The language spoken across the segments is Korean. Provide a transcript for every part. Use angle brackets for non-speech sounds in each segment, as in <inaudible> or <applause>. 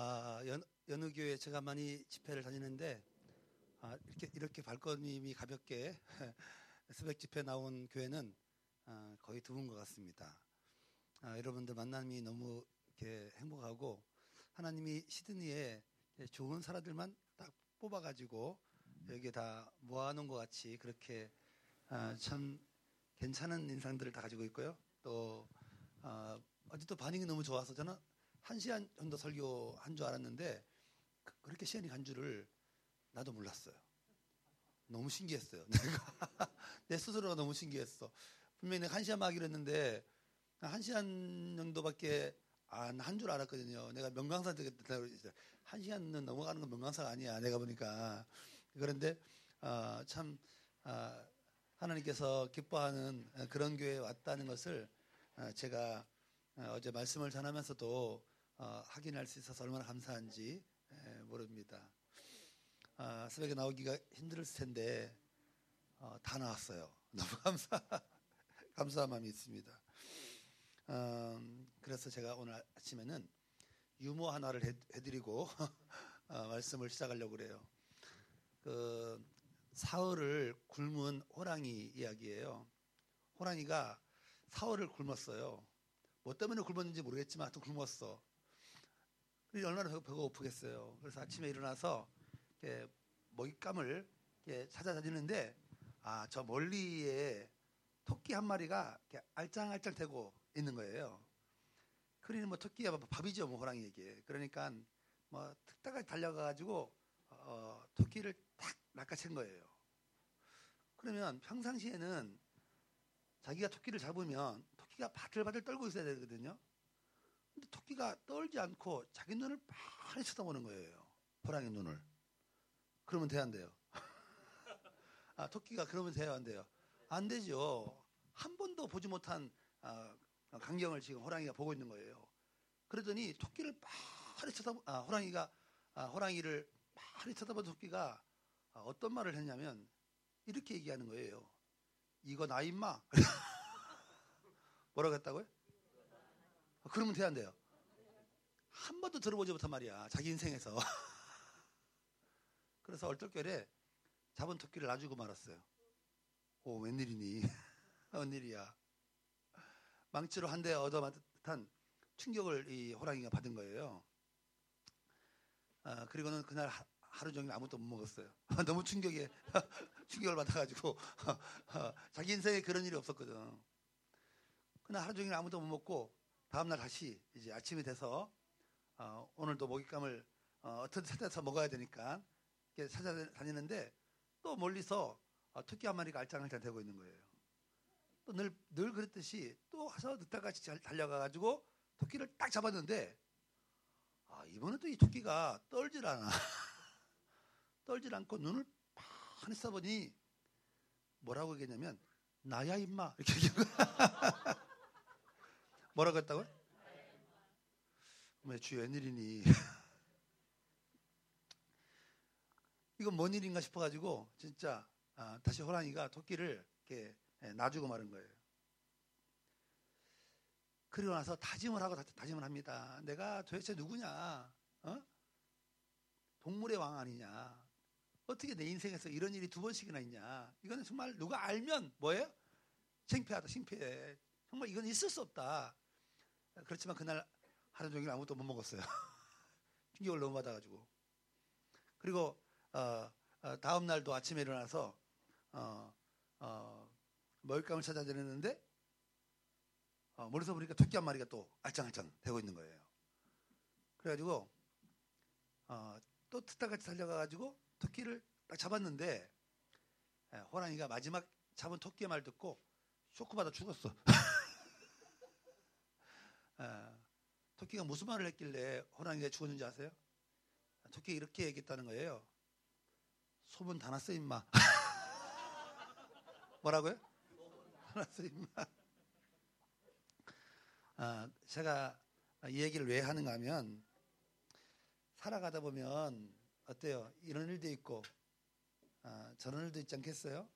아, 연, 연우 교회 제가 많이 집회를 다니는데 아, 이렇게 이렇게 발걸음이 가볍게 <laughs> 새벽 집회 나온 교회는 아, 거의 드문 것 같습니다. 아, 여러분들 만남이 너무 이렇게 행복하고 하나님이 시드니에 좋은 사람들만 딱 뽑아가지고 여기에 다 모아놓은 것 같이 그렇게 아, 참 괜찮은 인상들을 다 가지고 있고요. 또 어, 어제도 반응이 너무 좋아서 저는 한 시간 정도 설교 한 줄 알았는데 그- 그렇게 시간이 간 줄을 나도 몰랐어요. 너무 신기했어요. 내가 <laughs> 내 스스로가 너무 신기했어. 분명히 한 시간 하기로 했는데 한 시간 정도밖에 안 한 줄 알았거든요. 내가 명강사 되겠다. 한 시간은 넘어가는 건 명강사가 아니야. 내가 보니까 그런데 어, 참 어, 하나님께서 기뻐하는 그런 교회에 왔다는 것을 어, 제가 어, 어제 말씀을 전하면서도 어, 확인할 수 있어서 얼마나 감사한지 에, 모릅니다. 아, 새벽에 나오기가 힘들 텐데 어, 다 나왔어요. <laughs> 너무 감사 감사한 마음이 있습니다. 음, 그래서 제가 오늘 아침에는 유머 하나를 해, 해드리고 <laughs> 어, 말씀을 시작하려고 그래요. 그 사흘을 굶은 호랑이 이야기예요. 호랑이가 사흘을 굶었어요. 뭐 때문에 굶었는지 모르겠지만 하여튼 굶었어. 얼마나 배고, 배가 고프겠어요. 그래서 아침에 일어나서 이렇게 먹잇감을 이렇게 찾아다니는데 아 저 멀리에 토끼 한 마리가 이렇게 알짱알짱 대고 있는 거예요. 그러니 뭐 토끼가 뭐 밥이죠, 뭐 호랑이에게. 그러니까 뭐 특다가 달려가가지고 어, 토끼를 탁 낚아챈 거예요. 그러면 평상시에는 자기가 토끼를 잡으면 토끼가 바들바들 떨고 있어야 되거든요. 근데 토끼가 떨지 않고 자기 눈을 많이 쳐다보는 거예요. 호랑이 눈을. 그러면 돼야 안 돼요. <laughs> 아, 토끼가 그러면 돼야 안 돼요. 안 되죠. 한 번도 보지 못한 아, 광경을 지금 호랑이가 보고 있는 거예요. 그러더니 토끼를 많이 쳐다보, 아, 호랑이가, 아, 호랑이를 많이 쳐다본 토끼가 아, 어떤 말을 했냐면 이렇게 얘기하는 거예요. 이거 나 임마. <laughs> 뭐라고 했다고요? 아, 그러면 돼야 안 돼요. 한 번도 들어보지 못한 말이야. 자기 인생에서. <laughs> 그래서 얼떨결에 잡은 토끼를 놔주고 말았어요. 오, 웬일이니? <laughs> 웬일이야. 망치로 한 대 얻어맞은 충격을 이 호랑이가 받은 거예요. 아, 그리고는 그날 하, 하루 종일 아무것도 못 먹었어요. <laughs> 너무 충격에 충격을 받아가지고 자기 인생에 그런 일이 없었거든. 그날 하루 종일 아무것도 못 먹고 다음날 다시 이제 아침이 돼서 어, 오늘도 먹잇감을 어, 어떻게 찾아서 먹어야 되니까 이렇게 찾아다니는데 또 멀리서 어, 토끼 한 마리가 알짱알짱 대고 있는 거예요. 또 늘 늘 그랬듯이 또 와서 늦다같이 잘 달려가가지고 토끼를 딱 잡았는데 아 이번엔 또이 토끼가 떨질 않아. <laughs> 떨질 않고 눈을 빤히 써보니 뭐라고 얘기했냐면 나야 임마 이렇게 얘기한 거야. <laughs> 뭐라고 했다고요? 왜 주여 웬일이니? <laughs> 이건 뭔 일인가 싶어가지고 진짜 아, 다시 호랑이가 토끼를 이렇게 예, 놔주고 마른 거예요. 그리고 나서 다짐을 하고 다, 다짐을 합니다. 내가 도대체 누구냐? 어? 동물의 왕 아니냐? 어떻게 내 인생에서 이런 일이 두 번씩이나 있냐? 이거는 정말 누가 알면 뭐예요? 창피하다, 창피해. 정말 이건 있을 수 없다. 그렇지만 그날 하루 종일 아무것도 못 먹었어요. <laughs> 충격을 너무 받아가지고. 그리고 어, 어, 다음 날도 아침에 일어나서 어, 어, 먹잇감을 찾아다녔는데 어, 멀리서 보니까 토끼 한 마리가 또 알짱알짱 대고 있는 거예요. 그래가지고 어, 또 트타같이 달려가가지고 토끼를 딱 잡았는데 에, 호랑이가 마지막 잡은 토끼의 말 듣고 쇼크받아 죽었어. <laughs> 에, 토끼가 무슨 말을 했길래 호랑이가 죽었는지 아세요? 토끼가 이렇게 얘기했다는 거예요. 소문 다 났어 임마. <laughs> 뭐라고요? 다 났어 임마. 아, 제가 이 얘기를 왜 하는가 하면 살아가다 보면 어때요? 이런 일도 있고 아, 저런 일도 있지 않겠어요?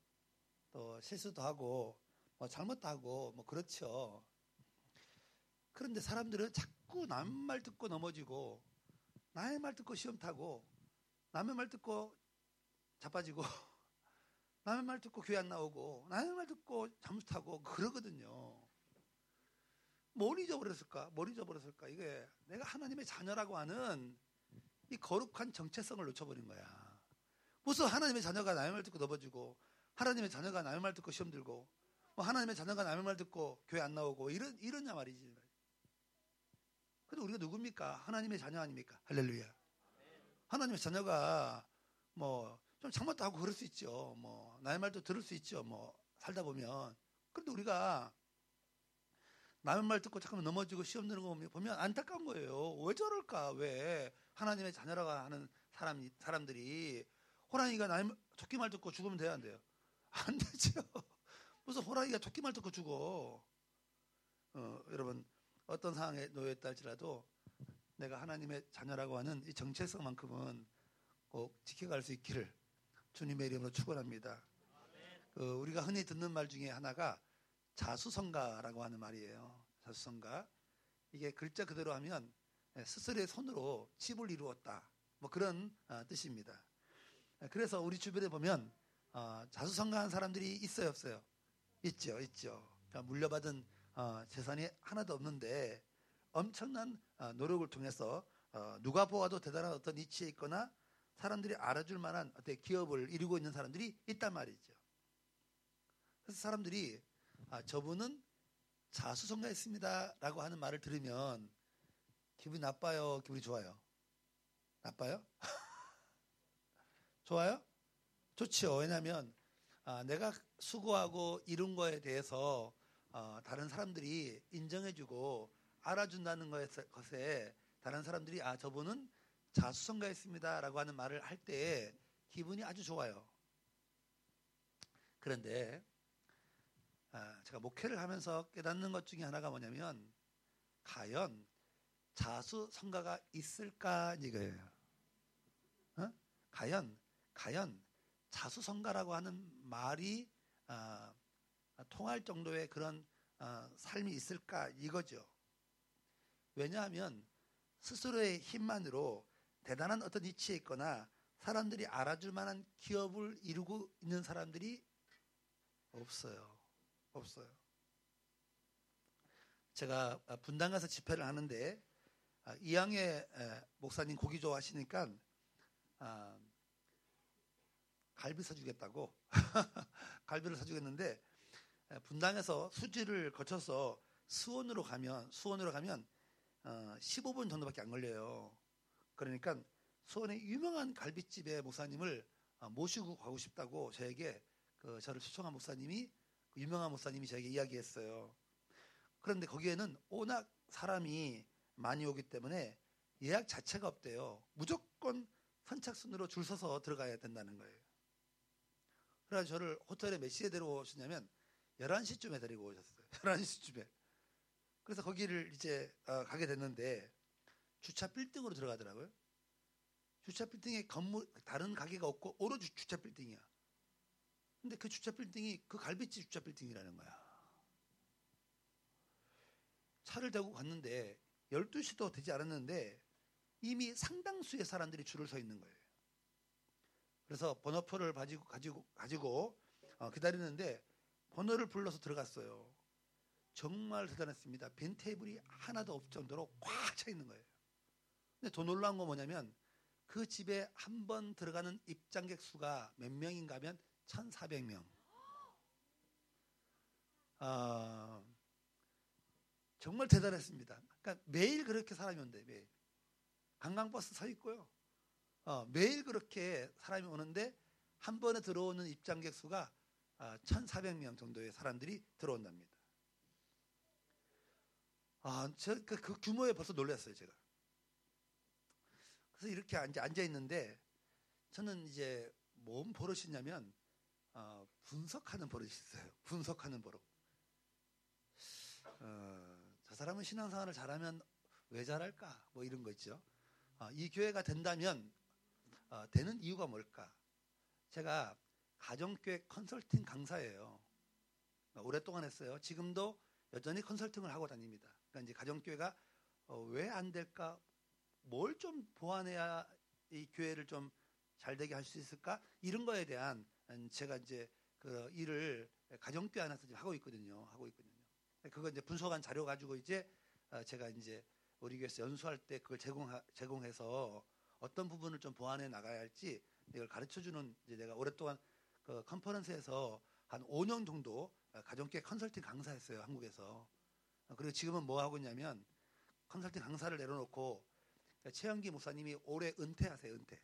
또 실수도 하고 뭐 잘못도 하고 뭐 그렇죠. 그런데 사람들은 자꾸 남 말 듣고 넘어지고 나의 말 듣고 시험 타고 남의 말 듣고 자빠지고 <laughs> 남의 말 듣고 교회 안 나오고 남의 말 듣고 잠수 타고 그러거든요. 뭘 잊어버렸을까? 뭘 잊어버렸을까? 이게 내가 하나님의 자녀라고 하는 이 거룩한 정체성을 놓쳐버린 거야. 무슨 하나님의 자녀가 남의 말 듣고 넘어지고 하나님의 자녀가 남의 말 듣고 시험 들고 뭐 하나님의 자녀가 남의 말 듣고 교회 안 나오고 이런 이러냐 말이지. 근데 우리가 누굽니까? 하나님의 자녀 아닙니까? 할렐루야. 하나님의 자녀가 뭐좀 잘못도 하고 그럴 수 있죠. 뭐 나의 말도 들을 수 있죠. 뭐 살다 보면. 그런데 우리가 남의 말 듣고 잠깐만 넘어지고 시험 드는 거 보면 안타까운 거예요. 왜 저럴까? 왜 하나님의 자녀라고 하는 사람 사람들이 호랑이가 남의 토끼 말 듣고 죽으면 돼야 안 돼요? 안 되죠. <laughs> 무슨 호랑이가 토끼 말 듣고 죽어? 어, 여러분 어떤 상황에 놓여있다 할지라도 내가 하나님의 자녀라고 하는 이 정체성만큼은 꼭 지켜갈 수 있기를 주님의 이름으로 축원합니다. 그 우리가 흔히 듣는 말 중에 하나가 자수성가라고 하는 말이에요. 자수성가 이게 글자 그대로 하면 스스로의 손으로 집을 이루었다. 뭐 그런 어, 뜻입니다. 그래서 우리 주변에 보면 어, 자수성가한 사람들이 있어요, 없어요? 있죠, 있죠. 그러니까 물려받은 어, 재산이 하나도 없는데 엄청난 어, 노력을 통해서 어, 누가 보아도 대단한 어떤 이치에 있거나 사람들이 알아줄 만한 어떤 기업을 이루고 있는 사람들이 있단 말이죠. 그래서 사람들이 아, 저분은 자수성가했습니다라고 하는 말을 들으면 기분이 나빠요, 기분이 좋아요? 나빠요? <laughs> 좋아요? 좋죠. 왜냐하면 아, 내가 수고하고 이룬 거에 대해서 어, 다른 사람들이 인정해주고 알아준다는 것에 다른 사람들이 아 저분은 자수성가했습니다라고 하는 말을 할 때 기분이 아주 좋아요. 그런데 아, 제가 목회를 하면서 깨닫는 것 중에 하나가 뭐냐면 과연 자수성가가 있을까 이거예요. 어? 과연 과연 자수성가라고 하는 말이 아, 통할 정도의 그런 어, 삶이 있을까 이거죠. 왜냐하면 스스로의 힘만으로 대단한 어떤 위치에 있거나 사람들이 알아줄 만한 기업을 이루고 있는 사람들이 없어요. 없어요. 제가 분당 가서 집회를 하는데 아, 이양의 목사님 고기 좋아하시니까 아, 갈비 사주겠다고 <laughs> 갈비를 사주겠는데 분당에서 수지를 거쳐서 수원으로 가면 수원으로 가면 어, 15분 정도밖에 안 걸려요. 그러니까 수원의 유명한 갈비집의 목사님을 어, 모시고 가고 싶다고 저에게 그 저를 초청한 목사님이 그 유명한 목사님이 저에게 이야기했어요. 그런데 거기에는 워낙 사람이 많이 오기 때문에 예약 자체가 없대요. 무조건 선착순으로 줄 서서 들어가야 된다는 거예요. 그래서 저를 호텔에 몇 시에 데려오셨냐면 11시쯤에 데리고 오셨어요. <laughs> 11시쯤에. 그래서 거기를 이제 어, 가게 됐는데 주차 빌딩으로 들어가더라고요. 주차 빌딩에 건물 다른 가게가 없고 오로지 주차 빌딩이야. 근데 그 주차 빌딩이 그 갈비집 주차 빌딩이라는 거야. 차를 대고 갔는데 12시도 되지 않았는데 이미 상당수의 사람들이 줄을 서 있는 거예요. 그래서 번호표를 가지고 가지고 가지고 어, 기다리는데 번호를 불러서 들어갔어요. 정말 대단했습니다. 빈 테이블이 하나도 없을 정도로 꽉 차 있는 거예요. 근데 더 놀라운 건 뭐냐면 그 집에 한 번 들어가는 입장객 수가 몇 명인가 하면 1,400명. 아, 정말 대단했습니다. 그러니까 매일 그렇게 사람이 온대, 매일. 관광버스 서 있고요. 어, 매일 그렇게 사람이 오는데 한 번에 들어오는 입장객 수가 1,400명 아, 정도의 사람들이 들어온답니다. 아, 저, 그, 그 규모에 벌써 놀랐어요, 제가. 그래서 이렇게 앉아, 앉아 있는데 저는 이제 뭔 버릇이냐면 어, 분석하는 버릇이 있어요. <laughs> 분석하는 버릇. 어, 저 사람은 신앙생활을 잘하면 왜 잘할까? 뭐 이런 거 있죠. 어, 이 교회가 된다면 어, 되는 이유가 뭘까? 제가 가정교회 컨설팅 강사예요. 오랫동안 했어요. 지금도 여전히 컨설팅을 하고 다닙니다. 그러니까 이제 가정교회가 어, 왜안 될까 뭘 좀 보완해야 이 교회를 좀 잘 되게 할 수 있을까? 이런 거에 대한 음, 제가 이제 그 일을 가정교회 안에서 지금 하고 있거든요. 하고 있거든요. 그거 이제 분석한 자료 가지고 이제 어, 제가 이제 우리 교회에서 연수할 때 그걸 제공 제공해서 어떤 부분을 좀 보완해 나가야 할지 이걸 가르쳐 주는 이제 내가 오랫동안 그 컨퍼런스에서 한 5년 정도 가정교회 컨설팅 강사했어요. 한국에서. 어, 그리고 지금은 뭐 하고 있냐면 컨설팅 강사를 내려놓고 최영기 목사님이 올해 은퇴하세요. 은퇴.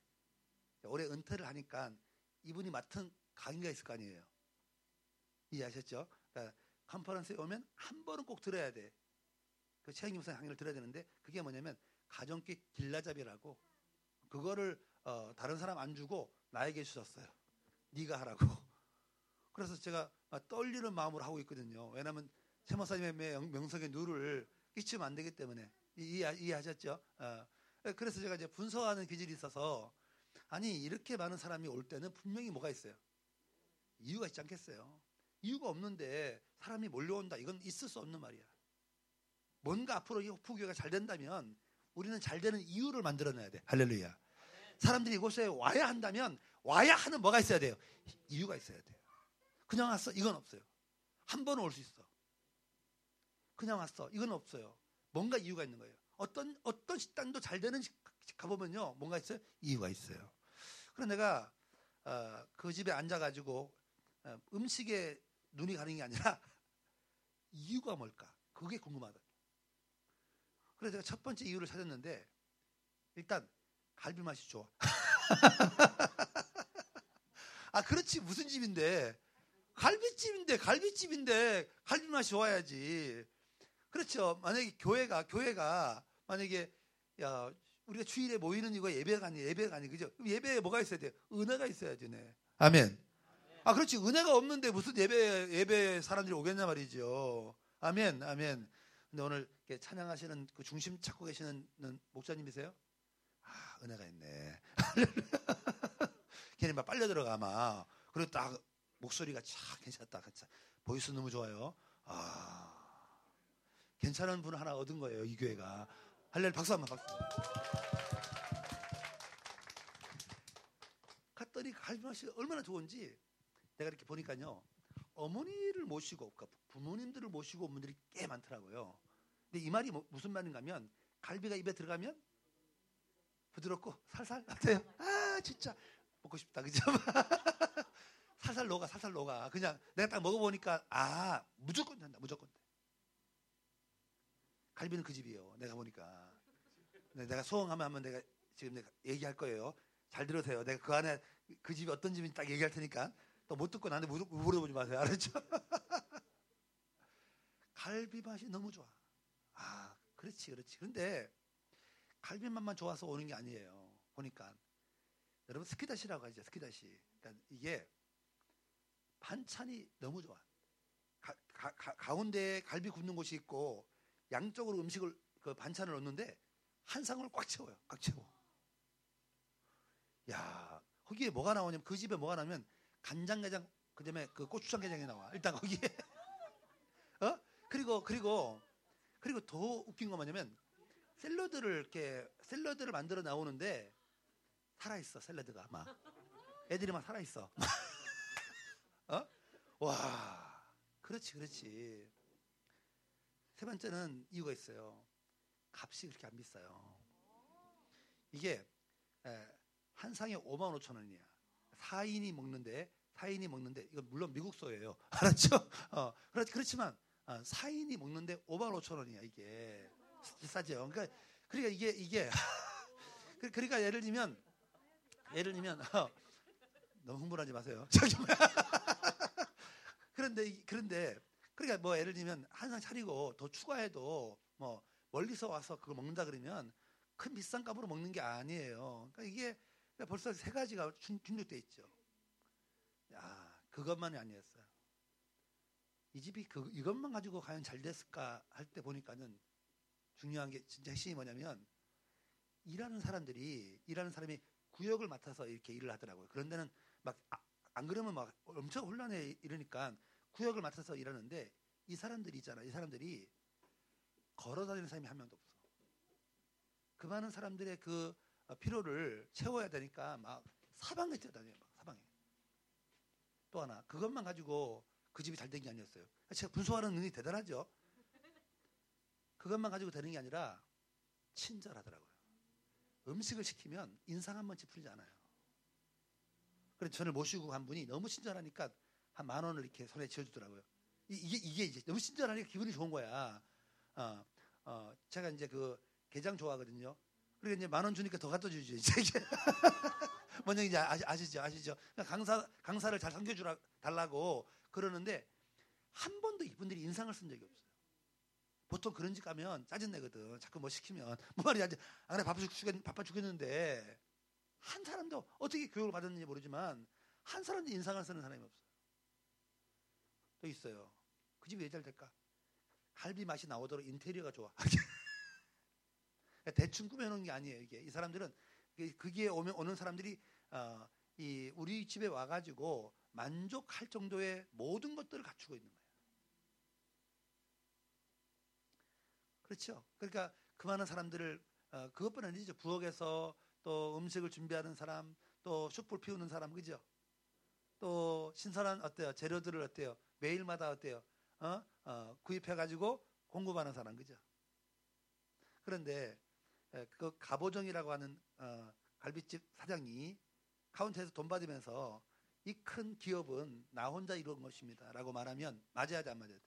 올해 은퇴를 하니까 이분이 맡은 강의가 있을 거 아니에요. 이해하셨죠? 그러니까 컨퍼런스에 오면 한 번은 꼭 들어야 돼. 그 최영기 목사님 강의를 들어야 되는데 그게 뭐냐면 가정기 길라잡이라고 그거를 어, 다른 사람 안 주고 나에게 주셨어요. 네가 하라고. <laughs> 그래서 제가 떨리는 마음으로 하고 있거든요. 왜냐하면 최 목사님의 명성에 누를 끼치면 안 되기 때문에 이해, 이해하셨죠? 어. 그래서 제가 이제 분석하는 기질이 있어서 아니 이렇게 많은 사람이 올 때는 분명히 뭐가 있어요. 이유가 있지 않겠어요. 이유가 없는데 사람이 몰려온다. 이건 있을 수 없는 말이야. 뭔가 앞으로 이 후교가 잘 된다면 우리는 잘 되는 이유를 만들어내야 돼. 할렐루야. 사람들이 이곳에 와야 한다면 와야 하는 뭐가 있어야 돼요. 이유가 있어야 돼요. 그냥 왔어. 이건 없어요. 한 번은 올 수 있어. 그냥 왔어. 이건 없어요. 뭔가 이유가 있는 거예요. 어떤 어떤 식당도 잘 되는 가보면요, 뭔가 있어요. 이유가 있어요. 그래서 내가 어, 그 집에 앉아가지고 어, 음식에 눈이 가는 게 아니라 <laughs> 이유가 뭘까? 그게 궁금하다. 그래서 제가 첫 번째 이유를 찾았는데 일단 갈비 맛이 좋아. <laughs> 아 그렇지 무슨 집인데 갈비집인데 갈비집인데 갈비 맛이 좋아야지. 그렇죠. 만약에 교회가 교회가 만약에 야 우리가 주일에 모이는 이거 예배가 아니 예배가 아니 그죠? 예배에 뭐가 있어야 돼? 은혜가 있어야지, 네. 아멘. 아 그렇지 은혜가 없는데 무슨 예배 예배 사람들이 오겠냐 말이죠. 아멘, 아멘. 근데 오늘 찬양하시는 그 중심 찾고 계시는 목사님이세요? 아 은혜가 있네. <laughs> 걔네 막 빨려 들어가 아마. 그리고 딱 목소리가 참 괜찮다. voice 너무 좋아요. 아 괜찮은 분 하나 얻은 거예요 이 교회가. 할렐 박수 한번 박수. 갔더니 갈비맛이 얼마나 좋은지 내가 이렇게 보니까요. 어머니를 모시고 그러니까 부모님들을 모시고 온 분들이 꽤 많더라고요. 근데 이 말이 뭐, 무슨 말인가 하면 갈비가 입에 들어가면 부드럽고 살살 같아요. 아 진짜 먹고 싶다 그죠? <laughs> 살살 녹아 살살 녹아 그냥 내가 딱 먹어보니까 아 무조건 된다 무조건 돼. 갈비는 그 집이에요. 내가 보니까. 내가 소원하면 하면 내가 지금 내가 얘기할 거예요. 잘 들으세요. 내가 그 안에 그 집이 어떤 집인지 딱 얘기할 테니까 또 못 듣고 나한테 물어보지 마세요. 알았죠? <laughs> 갈비 맛이 너무 좋아. 아, 그렇지, 그렇지. 그런데 갈비 맛만 좋아서 오는 게 아니에요. 보니까 여러분 스키다시라고 하죠. 스키다시. 그러니까 이게 반찬이 너무 좋아. 가, 가, 가 운데 갈비 굽는 곳이 있고 양쪽으로 음식을 그 반찬을 넣는데 한 상을 꽉 채워요. 꽉 채워. 야, 거기에 뭐가 나오냐면 그 집에 뭐가 나면 간장게장 그다음에 그 고추장 게장이 나와. 일단 거기에 <laughs> 어? 그리고 그리고 그리고 더 웃긴 거 뭐냐면 샐러드를 이렇게 샐러드를 만들어 나오는데 살아 있어 샐러드가 막 애들이 막 살아 있어. <laughs> 어? 와, 그렇지, 그렇지. 세 번째는 이유가 있어요. 값이 그렇게 안 비싸요. 이게 한 상에 5만 5천 원이야. 4인이 먹는데 4인이 먹는데 이거 물론 미국 소예요. <laughs> 알았죠? 어, 그렇지만 4인이 어, 먹는데 5만 5천 원이야 이게 비싸죠. 그러니까 그러니까 이게 이게 <laughs> 그, 그러니까 예를 들면 예를 들면 어, 너무 흥분하지 마세요. <laughs> 그런데 그런데 그러니까 뭐 예를 들면 한상 차리고 더 추가해도 뭐 멀리서 와서 그걸 먹는다 그러면 큰 비싼 값으로 먹는 게 아니에요. 그러니까 이게 벌써 세 가지가 충족돼 있죠. 야, 그것만이 아니었어요. 이 집이 그, 이것만 가지고 과연 잘 됐을까 할 때 보니까는 중요한 게 진짜 핵심이 뭐냐면 일하는 사람들이 일하는 사람이 구역을 맡아서 이렇게 일을 하더라고요. 그런 데는 막안 아, 그러면 막 엄청 혼란해 이러니까 구역을 맡아서 일하는데 이 사람들이 있잖아. 이 사람들이 걸어 다니는 사람이 한 명도 없어. 그 많은 사람들의 그 어, 필요를 채워야 되니까 막 사방에 뛰어다녀요. 막 사방에. 또 하나 그것만 가지고 그 집이 잘 된 게 아니었어요. 제가 분석하는 능력이 대단하죠. 그것만 가지고 되는 게 아니라 친절하더라고요. 음식을 시키면 인상 한 번씩 풀지 않아요. 그래서 저를 모시고 간 분이 너무 친절하니까 한 만 원을 이렇게 손에 쥐어주더라고요. 이게, 이게 이제 너무 친절하니까 기분이 좋은 거야. 어, 어, 제가 이제 그 게장 좋아하거든요. 그리고 이제 만 원 주니까 더 갖다 주죠. 이제 <laughs> 먼저 이제 아 시, 죠 아시죠? 그러니까 강사 강사를 잘 섬겨주라 달라고 그러는데 한 번도 이분들이 인상을 쓴 적이 없어요. 보통 그런 집 가면 짜증 내거든. 자꾸 뭐 시키면 <laughs> 뭐 말이야. 아, 그래 바빠 죽겠 바빠 죽겠는데 한 사람도 어떻게 교육을 받았는지 모르지만 한 사람도 인상을 쓰는 사람이 없어요. 또 있어요. 그 집이 왜 잘 될까? 갈비 맛이 나오도록 인테리어가 좋아. <laughs> 대충 꾸며놓은 게 아니에요. 이게 이 사람들은 그기에 오면 오는 사람들이 어, 이 우리 집에 와가지고 만족할 정도의 모든 것들을 갖추고 있는 거예요. 그렇죠. 그러니까 그 많은 사람들을 어, 그것뿐 아니죠. 부엌에서 또 음식을 준비하는 사람, 또 숯불 피우는 사람, 그죠? 또 신선한 어때요? 재료들을 어때요? 매일마다 어때요? 어? 어, 구입해가지고 공급하는 사람, 그죠? 그런데 그 가보정이라고 하는 어, 갈비집 사장이 카운터에서 돈 받으면서 이 큰 기업은 나 혼자 이룬 것입니다 라고 말하면 맞아야지 안 맞아야 돼.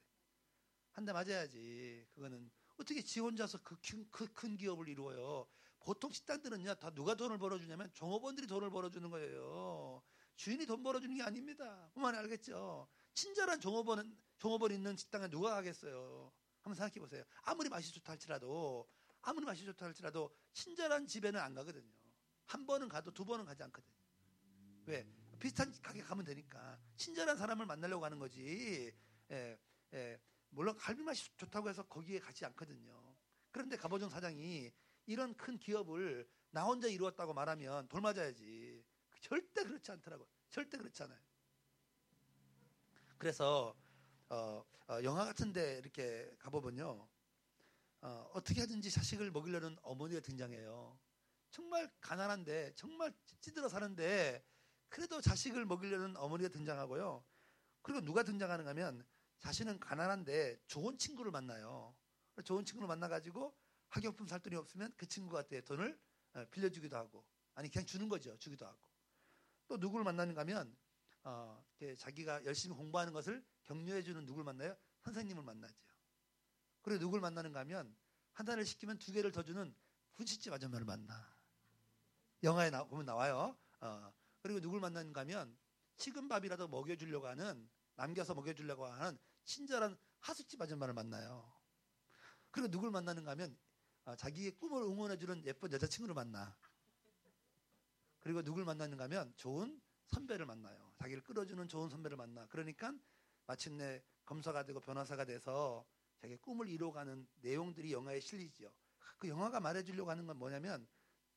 한 대 맞아야지. 그거는 어떻게 지 혼자서 그큰 그큰 기업을 이루어요. 보통 식당들은요 다 누가 돈을 벌어주냐면 종업원들이 돈을 벌어주는 거예요. 주인이 돈 벌어주는 게 아닙니다. 그만 알겠죠. 친절한 종업원은 종업원 있는 식당에 누가 가겠어요. 한번 생각해 보세요. 아무리 맛이 좋다 할지라도 아무리 맛이 좋다 할지라도 친절한 집에는 안 가거든요. 한 번은 가도 두 번은 가지 않거든요. 왜? 비슷한 가게 가면 되니까 친절한 사람을 만나려고 하는 거지. 예, 예, 물론 갈비 맛이 좋다고 해서 거기에 가지 않거든요. 그런데 가보정 사장이 이런 큰 기업을 나 혼자 이루었다고 말하면 돌 맞아야지. 절대 그렇지 않더라고요. 절대 그렇지 않아요. 그래서 어, 어, 영화 같은데 이렇게 가보면요. 어, 어떻게 하든지 자식을 먹이려는 어머니가 등장해요. 정말 가난한데 정말 찌들어 사는데 그래도 자식을 먹이려는 어머니가 등장하고요. 그리고 누가 등장하는가 하면 자신은 가난한데 좋은 친구를 만나요. 좋은 친구를 만나가지고 학용품 살 돈이 없으면 그 친구한테 돈을 어, 빌려주기도 하고 아니 그냥 주는 거죠. 주기도 하고 또 누구를 만나는가 하면 어, 자기가 열심히 공부하는 것을 격려해주는 누구를 만나요? 선생님을 만나죠. 그리고 누구를 만나는가 하면 하나를 시키면 두 개를 더 주는 분식집 아줌마를 만나. 영화에 나, 보면 나와요. 어, 그리고 누구를 만나는가 하면 식은 밥이라도 먹여주려고 하는 남겨서 먹여주려고 하는 친절한 하숙집 아줌마를 만나요. 그리고 누구를 만나는가 하면 어, 자기의 꿈을 응원해주는 예쁜 여자친구를 만나. 그리고 누구를 만나는가 하면 좋은 선배를 만나요. 자기를 끌어주는 좋은 선배를 만나. 그러니까 마침내 검사가 되고 변호사가 돼서 자기 꿈을 이루어가는 내용들이 영화에 실리죠. 그 영화가 말해주려고 하는 건 뭐냐면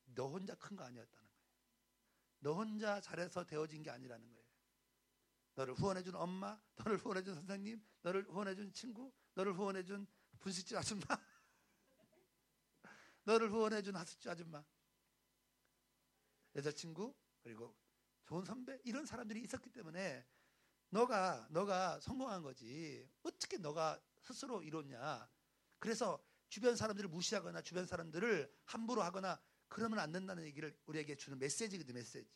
너 혼자 큰 거 아니었다는 거예요. 너 혼자 잘해서 되어진 게 아니라는 거예요. 너를 후원해준 엄마, 너를 후원해준 선생님, 너를 후원해준 친구, 너를 후원해준 분식집 아줌마, <laughs> 너를 후원해준 하숙집 아줌마, 여자친구, 그리고 좋은 선배 이런 사람들이 있었기 때문에 너가 너가 성공한 거지 어떻게 너가 스스로 이뤘냐. 그래서 주변 사람들을 무시하거나 주변 사람들을 함부로 하거나 그러면 안 된다는 얘기를 우리에게 주는 메시지거든요, 메시지.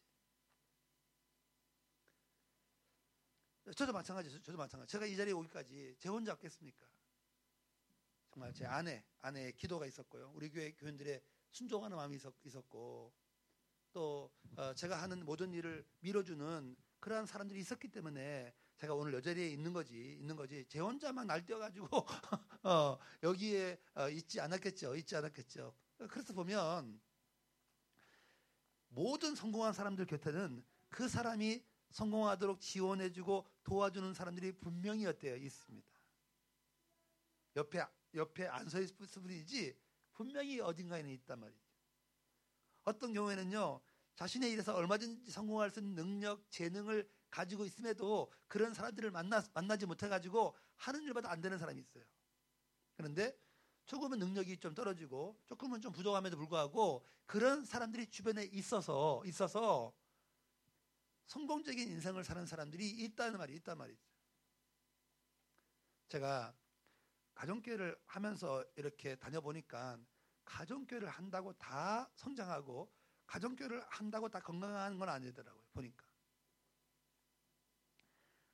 저도 마찬가지죠. 저도 마찬가지. 제가 이 자리에 오기까지 제 혼자 없겠습니까? 정말 제 아내, 아내의 기도가 있었고요. 우리 교회 교인들의 순종하는 마음이 있었, 고또 어, 제가 하는 모든 일을 밀어주는 그러한 사람들이 있었기 때문에 제가 오늘 여 자리에 있는 거지, 있는 거지. 제 혼자만 날뛰어가지고 <laughs> 어, 여기에 어, 있지 않았겠죠, 있지 않았겠죠. 그래서 보면 모든 성공한 사람들 곁에는 그 사람이 성공하도록 지원해주고 도와주는 사람들이 분명히 어때요? 있습니다. 옆에 옆에 안 서 있을 뿐이지 분명히 어딘가에는 있단 말이죠. 어떤 경우에는요 자신의 일에서 얼마든지 성공할 수 있는 능력, 재능을 가지고 있음에도 그런 사람들을 만나, 만나지 못해가지고 하는 일마다 안 되는 사람이 있어요. 그런데 조금은 능력이 좀 떨어지고 조금은 좀 부족함에도 불구하고 그런 사람들이 주변에 있어서 있어서 성공적인 인생을 사는 사람들이 있다는 말이 있단 말이죠. 제가 가정교회를 하면서 이렇게 다녀보니까 가정교회를 한다고 다 성장하고 가정교회를 한다고 다 건강한 건 아니더라고요. 보니까.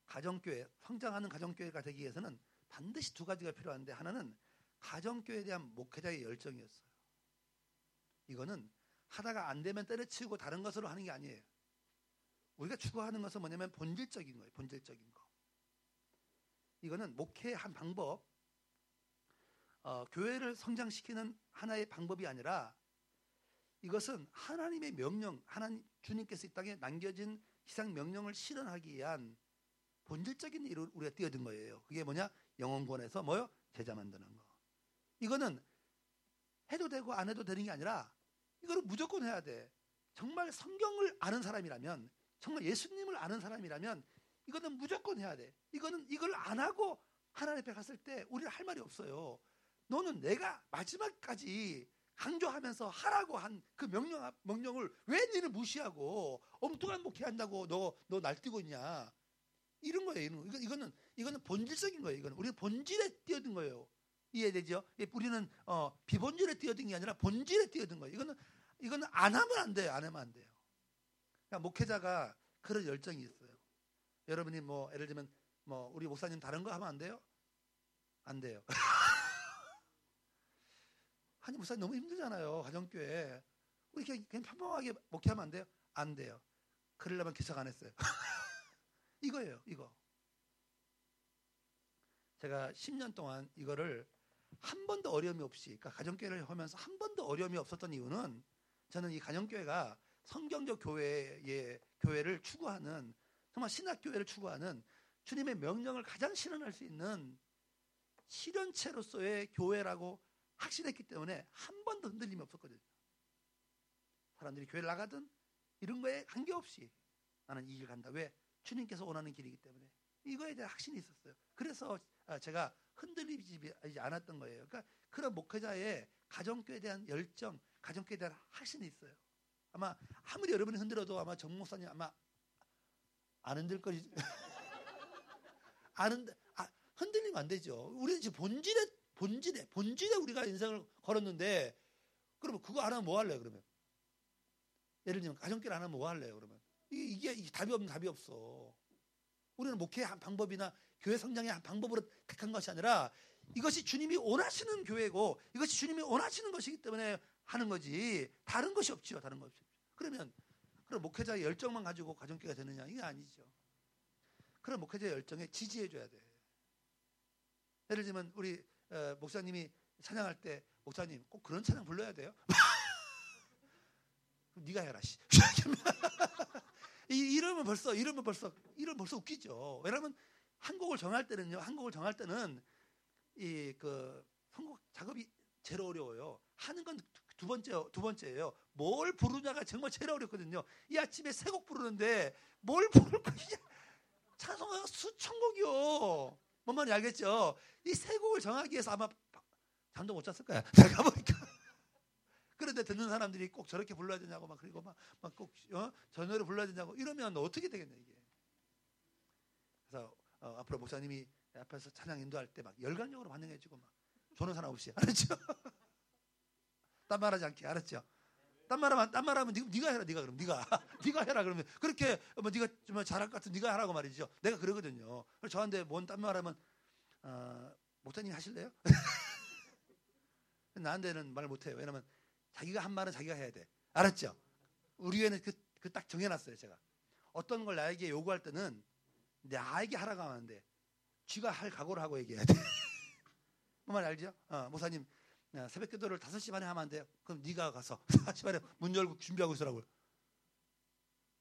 가정교회, 성장하는 가정교회가 되기 위해서는 반드시 두 가지가 필요한데 하나는 가정교회에 대한 목회자의 열정이었어요. 이거는 하다가 안 되면 때려치우고 다른 것으로 하는 게 아니에요. 우리가 추구하는 것은 뭐냐면 본질적인 거예요. 본질적인 거. 이거는 목회의 한 방법, 어, 교회를 성장시키는 하나의 방법이 아니라 이것은 하나님의 명령, 하나님 주님께서 이 땅에 남겨진 희상 명령을 실현하기 위한 본질적인 일을 우리가 뛰어든 거예요. 그게 뭐냐? 영혼권에서 뭐요? 제자 만드는 거. 이거는 해도 되고 안 해도 되는 게 아니라 이거를 무조건 해야 돼. 정말 성경을 아는 사람이라면, 정말 예수님을 아는 사람이라면 이거는 무조건 해야 돼. 이거는 이걸 안 하고 하나님 앞에 갔을 때 우리는 할 말이 없어요. 너는 내가 마지막까지 강조하면서 하라고 한 그 명령, 명령을 왜 니는 무시하고 엉뚱한 목회한다고 너, 너 날뛰고 있냐. 이런 거예요. 이런 거. 이거는, 이거는 본질적인 거예요. 이거는. 우리는 본질에 뛰어든 거예요. 이해되죠? 예, 우리는 어, 비본질에 뛰어든 게 아니라 본질에 뛰어든 거예요. 이거는, 이거는 안 하면 안 돼요. 안 하면 안 돼요. 그러니까 목회자가 그런 열정이 있어요. 여러분이 뭐, 예를 들면, 뭐, 우리 목사님 다른 거 하면 안 돼요? 안 돼요. <laughs> 아니 목사님 너무 힘들잖아요 가정교회 우리 그냥, 그냥 평범하게 목회하면 안 돼요? 안 돼요 그러려면 개척 안 했어요 <laughs> 이거예요 이거 제가 10년 동안 이거를 한 번도 어려움이 없이 그러니까 가정교회를 하면서 한 번도 어려움이 없었던 이유는 저는 이 가정교회가 성경적 교회의 교회를 추구하는 정말 신학 교회를 추구하는 주님의 명령을 가장 실현할 수 있는 실현체로서의 교회라고 확신했기 때문에 한 번도 흔들림이 없었거든요. 사람들이 교회를 나가든 이런 거에 관계없이 나는 이 길 간다. 왜? 주님께서 원하는 길이기 때문에 이거에 대한 확신이 있었어요. 그래서 아, 제가 흔들리지 않았던 거예요. 그러니까 그런 목회자의 가정교회에 대한 열정, 가정교회에 대한 확신이 있어요. 아마 아무리 여러분이 흔들어도 아마 정 목사님 아마 안 흔들 거지. <laughs> 안 흔들, 아, 흔들리면 안 되죠. 우리는 지금 본질에 본질에 본질에 우리가 인생을 걸었는데 그러면 그거 안 하면 뭐 할래요 그러면 예를 들면 가정길 안 하면 뭐 할래요 그러면 이게, 이게, 답이 없는 답이 없어 우리는 목회의 한 방법이나 교회 성장의 한 방법으로 택한 것이 아니라 이것이 주님이 원하시는 교회고 이것이 주님이 원하시는 것이기 때문에 하는 거지 다른 것이 없지요 다른 것이 없죠 그러면 그럼 목회자의 열정만 가지고 가정교회가 되느냐 이게 아니죠 그런 목회자의 열정에 지지해 줘야 돼 예를 들면 우리 어, 목사님이 찬양할 때 목사님 꼭 그런 찬양 불러야 돼요? <laughs> 네가 해라 씨. <laughs> 이, 이러면 벌써 이러면 벌써 이러면 벌써 웃기죠. 왜냐하면 한 곡을 정할 때는요. 한 곡을 정할 때는 이 그 선곡 작업이 제일 어려워요. 하는 건 두 번째 두 번째예요. 뭘 부르냐가 정말 제일 어렵거든요. 이 아침에 세 곡 부르는데 뭘 부를 거야? 찬송가 수천 곡이요. 뭔 말인지 알겠죠? 이 세 곡을 정하기 위해서 아마 잠도 못 잤을 거야. <laughs> 내가 보니까. 그런데 듣는 사람들이 꼭 저렇게 불러야 되냐고 막 그리고 막꼭 어? 저 노래 불러야 되냐고 이러면 어떻게 되겠냐 이게. 그래서 어, 앞으로 목사님이 앞에서 찬양 인도할 때 막 열광적으로 반응해주고 막 조는 사람 없이 <laughs> 알았죠? 딴 말하지 않게 알았죠? 딴 말하면 딴 말하면 네가 해라 네가 그럼 네가 네가 <laughs> 해라 그러면 그렇게 뭐 네가 좀 잘할 것 같은 네가 하라고 말이죠. 내가 그러거든요. 저한테 뭔 딴 말하면 어, 목사님 하실래요? <laughs> 나한테는 말 못해요. 왜냐면 자기가 한 말은 자기가 해야 돼. 알았죠? 우리 교회는 그, 그 딱 정해놨어요. 제가 어떤 걸 나에게 요구할 때는 나에게 하라고 돼. 쥐가 할 각오를 하고 얘기해야 돼. <laughs> 뭐말 알죠? 어, 목사님 새벽 기도를 5시 반에 하면 안 돼요? 그럼 네가 가서 <laughs> 5시 반에 문 열고 준비하고 있으라고요.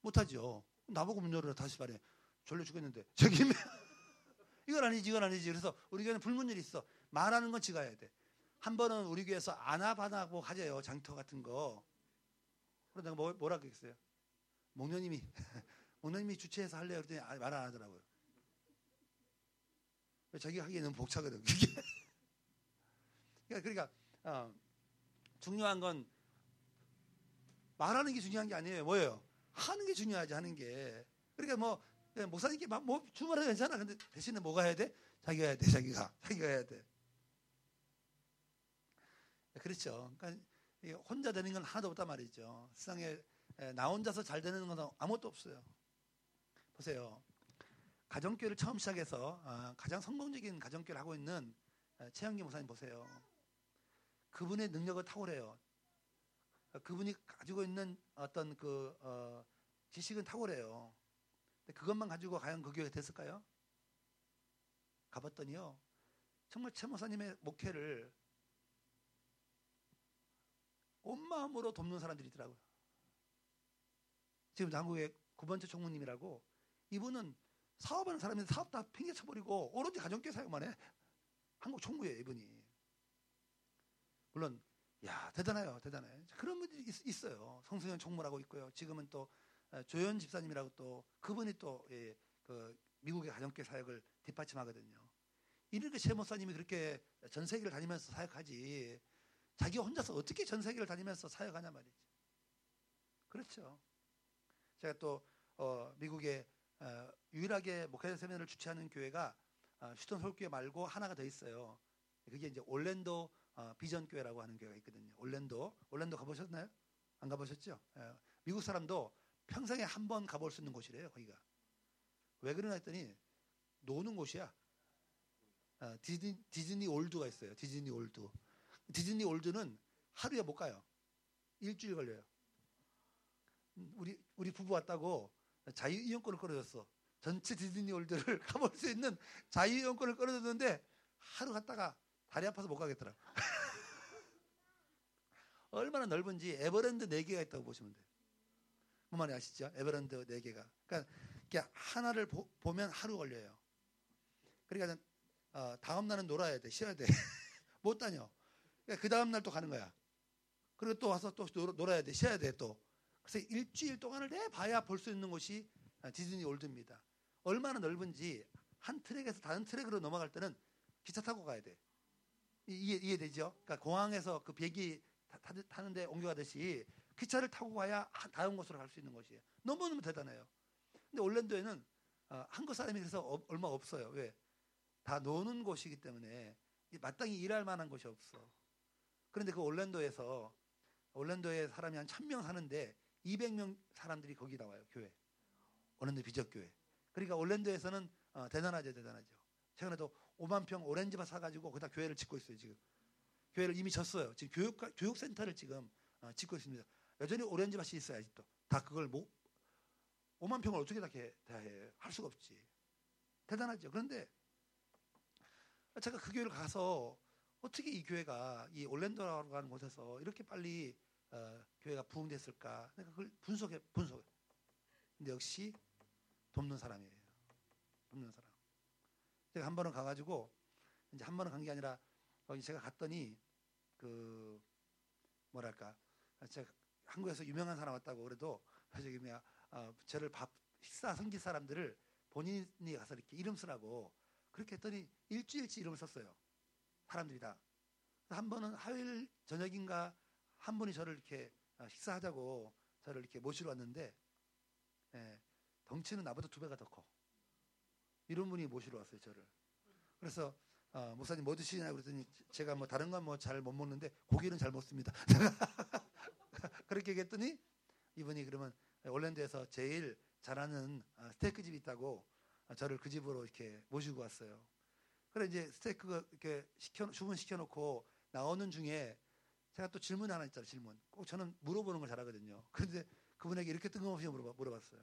못하죠. 나보고 문 열어라 5시 반에. 졸려 죽겠는데. <laughs> 저기 이건 아니지 이건 아니지. 그래서 우리 교회는 불문율이 있어. 말하는 건 지가 해야 돼. 한 번은 우리 교회에서 아나바나고 가져요. 장터 같은 거. 그래서 내가 뭐, 뭐라 그랬어요? 목녀님이 <laughs> 목녀님이 주최해서 할래요. 그랬더니 아, 말안 하더라고요. 자기가 하기에는 복차거든. 그러니까, 그러니까 어, 중요한 건 말하는 게 중요한 게 아니에요. 뭐예요? 하는 게 중요하지 하는 게. 그러니까 뭐 예, 목사님께 막뭐 주말에 괜찮아. 근데 대신에 뭐가 해야 돼? 자기가 해야 돼. 자기가 <laughs> 자기가 해야 돼. 그렇죠. 그러니까 혼자 되는 건 하나도 없단 말이죠. 세상에 나 혼자서 잘 되는 건 아무것도 없어요. 보세요. 가정교회를 처음 시작해서 어, 가장 성공적인 가정교회를 하고 있는 최영기 목사님 보세요. 그분의 능력을 탁월해요. 그분이 가지고 있는 어떤 그 어, 지식은 탁월해요. 근데 그것만 가지고 과연 그 교회가 됐을까요? 가봤더니요. 정말 최 목사님의 목회를 온 마음으로 돕는 사람들이 있더라고요. 지금 한국의 구 번째 총무님이라고 이분은 사업하는 사람인데 사업 다 팽개쳐버리고 오로지 가정교회 사역만 해. 한국 총무예요 이분이. 물론 야 대단해요 대단해. 그런 분들이 있, 어요 성승현 총무라고 있고요. 지금은 또 조현 집사님이라고 또 그분이 또 예, 그 미국의 가정교회 사역을 뒷받침하거든요. 이렇게 최 목사님이 그렇게 전 세계를 다니면서 사역하지 자기 혼자서 어떻게 전 세계를 다니면서 사역하냐 말이지. 그렇죠. 제가 또 어, 미국의 어, 유일하게 목회자 세미나를 주최하는 교회가 어, 휴스턴 서울교회 말고 하나가 더 있어요. 그게 이제 올랜도 어, 비전 교회라고 하는 교회가 있거든요. 올랜도 올랜도 가보셨나요? 안 가보셨죠? 예. 미국 사람도 평생에 한 번 가볼 수 있는 곳이래요. 거기가 왜 그러나 했더니 노는 곳이야. 어, 디즈니, 디즈니 월드가 있어요. 디즈니 월드. 디즈니 올드는 하루에 못 가요. 일주일 걸려요. 우리 우리 부부 왔다고 자유 이용권을 끌어줬어. 전체 디즈니 월드를 <laughs> 가볼 수 있는 자유 이용권을 끌어줬는데 하루 갔다가 다리 아파서 못 가겠더라. <laughs> 얼마나 넓은지 에버랜드 4개가 있다고 보시면 돼요. 뭔 말인지 아시죠? 에버랜드 4개가. 그러니까 하나를 보, 면 하루 걸려요. 그러니까 어, 다음 날은 놀아야 돼. 쉬어야 돼. <laughs> 못 다녀. 그러니까 그 다음 날 또 가는 거야. 그리고 또 와서 또 놀아야 돼. 쉬어야 돼. 또. 그래서 일주일 동안을 내내 봐야 볼 수 있는 곳이 디즈니 월드입니다. 얼마나 넓은지 한 트랙에서 다른 트랙으로 넘어갈 때는 기차 타고 가야 돼. 이해, 이해되죠? 그러니까 공항에서 그 비행기 타는데 옮겨가듯이 기차를 타고 가야 다음 곳으로 갈 수 있는 곳이에요. 너무너무 대단해요. 근데 올랜도에는 어, 한국 사람이 그래서 얼마 없어요. 왜? 다 노는 곳이기 때문에 마땅히 일할 만한 곳이 없어. 그런데 그 올랜도에서 올랜도에 사람이 한 천 명 사는데 200명 사람들이 거기 나와요. 교회. 올랜도 비적교회. 그러니까 올랜도에서는 어, 대단하죠. 대단하죠. 최근에도 5만 평 오렌지밭 사가지고 거기다 교회를 짓고 있어요. 지금. 교회를 이미 졌어요. 지금 교육, 교육센터를 지금 어, 짓고 있습니다. 여전히 오렌지밭이 있어요. 아직도. 다 그걸 못, 5만 평을 어떻게 다 해? 할 수가 없지. 대단하죠. 그런데 제가 그 교회를 가서 어떻게 이 교회가 이 올랜도라고 하는 곳에서 이렇게 빨리 어, 교회가 부흥됐을까? 내가 그걸 분석해 분석해. 근데 역시 돕는 사람이에요. 돕는 사람. 제가 한 번은 가가지고 이제 한 번은 간 게 아니라 거기 제가 갔더니 그 뭐랄까 제가 한국에서 유명한 사람 왔다고 그래도 저기 뭐야 어, 저를 밥 식사 섬길 사람들을 본인이 가서 이렇게 이름 쓰라고 그렇게 했더니 일주일치 이름을 썼어요. 사람들이 다. 한 번은 화요일 저녁인가 한 분이 저를 이렇게 아, 식사하자고 저를 이렇게 모시러 왔는데 예, 덩치는 나보다 두 배가 더 커. 이런 분이 모시러 왔어요 저를. 그래서 어, 목사님 뭐 드시냐고 그랬더니 제가 뭐 다른 건 뭐 잘 못 먹는데 고기는 잘 먹습니다. <laughs> 그렇게 얘기했더니 이분이 그러면 올랜드에서 제일 잘하는 아, 스테이크 집이 있다고 저를 그 집으로 이렇게 모시고 왔어요. 그래 이제 스테이크 이렇게 시켜 주문 시켜놓고 나오는 중에 제가 또 질문 하나 있잖아요, 질문. 꼭 저는 물어보는 걸 잘하거든요. 그런데 그분에게 이렇게 뜬금없이 물어봤어요.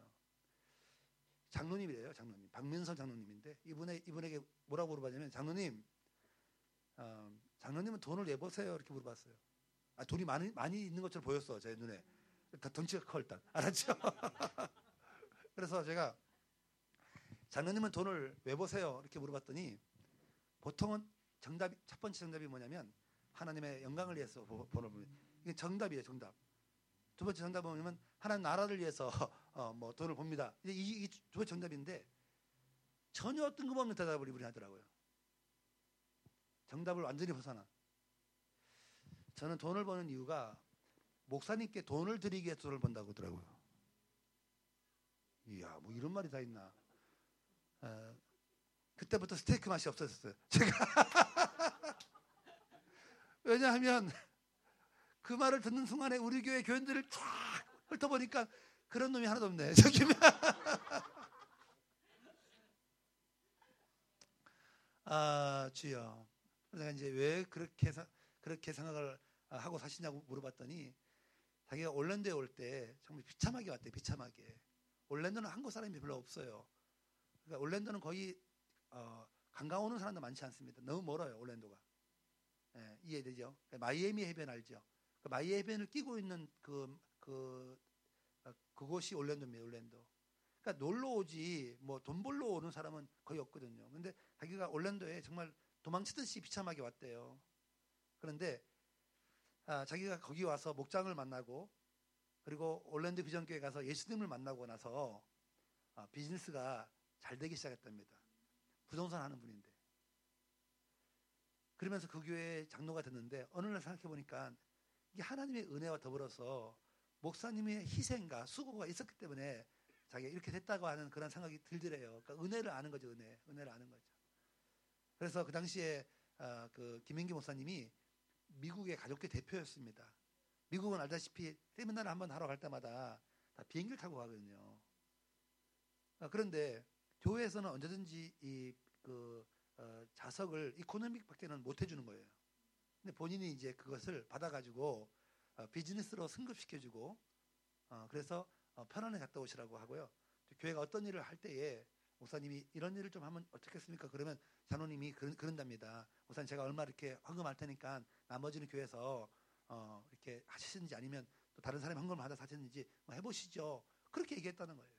장로님이래요, 장로님. 박민선 장로님인데 이분에, 이분에게 뭐라고 물어봤냐면 장로님, 어, 장로님은 돈을 내보세요. 이렇게 물어봤어요. 아, 돈이 많이, 많이 있는 것처럼 보였어, 제 눈에. 다 덩치가 커, 일단. <laughs> 알았죠? <laughs> 그래서 제가 장로님은 돈을 왜 보세요? 이렇게 물어봤더니 보통은 정답이, 첫 번째 정답이 뭐냐면 하나님의 영광을 위해서 번을 보면 이게 정답이에요, 정답. 두 번째 정답은 뭐냐면 하나님 나라를 위해서 <laughs> 어, 뭐 돈을 봅니다. 이, 이, 두 번째 정답인데 전혀 뜬금없는 대답을 이분이 하더라고요. 정답을 완전히 벗어나. 저는 돈을 버는 이유가 목사님께 돈을 드리기 위해서 돈을 번다고 하더라고요. 이야, 뭐 이런 말이 다 있나. 어, 그때부터 스테이크 맛이 없어졌어요. <laughs> 제가. 왜냐하면 그 말을 듣는 순간에 우리 교회 교인들을 쫙 훑어보니까 그런 놈이 하나도 없네. <laughs> 저기 아 주여. 내가 이제 왜 그렇게 그렇게 생각을 하고 사시냐고 물어봤더니 자기가 올랜도에 올 때 정말 비참하게 왔대. 비참하게. 올랜도는 한국 사람이 별로 없어요. 그러니까 올랜도는 거의 어, 관광 오는 사람도 많지 않습니다. 너무 멀어요. 올랜도가. 예, 이해되죠? 마이애미 해변 알죠? 그 마이애미 해변을 끼고 있는 그, 그, 어, 그곳이 올랜도입니다. 올랜도. 그러니까 놀러 오지 뭐 돈 벌러 오는 사람은 거의 없거든요. 근데 자기가 올랜도에 정말 도망치듯이 비참하게 왔대요. 그런데 아, 자기가 거기 와서 목장을 만나고 그리고 올랜도 비전교회 가서 예수님을 만나고 나서 아, 비즈니스가 잘 되기 시작했답니다. 부동산 하는 분인데. 그러면서 그 교회 장로가 됐는데 어느 날 생각해 보니까 이게 하나님의 은혜와 더불어서 목사님의 희생과 수고가 있었기 때문에 자기가 이렇게 됐다고 하는 그런 생각이 들더래요. 그러니까 은혜를 아는 거죠, 은혜. 은혜를 아는 거죠. 그래서 그 당시에 어, 그 김민기 목사님이 미국의 가족계 대표였습니다. 미국은 알다시피 세미나를 한번 하러 갈 때마다 다 비행기를 타고 가거든요. 어, 그런데 교회에서는 언제든지 이 그 어, 자석을 이코노믹밖에는 못 해주는 거예요. 근데 본인이 이제 그것을 받아가지고 어, 비즈니스로 승급시켜주고 어, 그래서 어, 편안히 갔다 오시라고 하고요. 교회가 어떤 일을 할 때에 목사님이 이런 일을 좀 하면 어떻겠습니까? 그러면 장로님이 그런, 그런답니다. 목사님 제가 얼마 이렇게 헌금할 테니까 나머지는 교회에서 어, 이렇게 하시는지 아니면 또 다른 사람이 헌금을 받아서 하시는지 뭐 해보시죠. 그렇게 얘기했다는 거예요.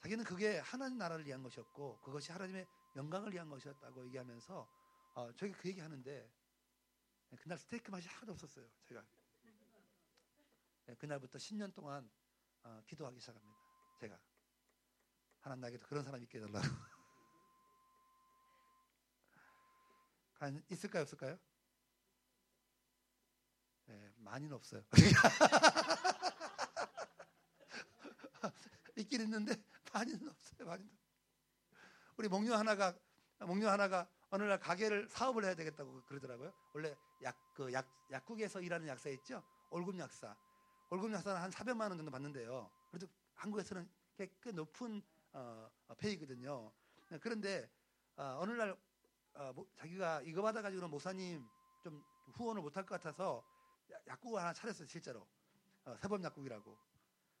자기는 그게 하나님 나라를 위한 것이었고 그것이 하나님의 영광을 위한 것이었다고 얘기하면서 어, 저희가 그 얘기 하는데 그날 스테이크 맛이 하나도 없었어요. 제가 네, 그날부터 10년 동안 어, 기도하기 시작합니다. 제가 하나님 나에게도 그런 사람이 있게 해달라고. <laughs> 있을까요, 없을까요? 네, 많이는 없어요. <laughs> 있긴 있는데 많이는 없어요. 많이는. 우리 목녀 하나가 목녀 하나가 어느 날 가게를 사업을 해야 되겠다고 그러더라고요. 원래 약 그 약 약국에서 일하는 약사 있죠? 월급 약사. 월급 약사는 한 400만 원 정도 받는데요. 그래도 한국에서는 꽤, 꽤 높은 어, 어 페이거든요. 그런데 어, 어느 날 어, 뭐, 자기가 이거 받아가지고는 목사님 좀 후원을 못할 것 같아서 약국을 하나 차렸어요, 실제로. 어, 세범 약국이라고.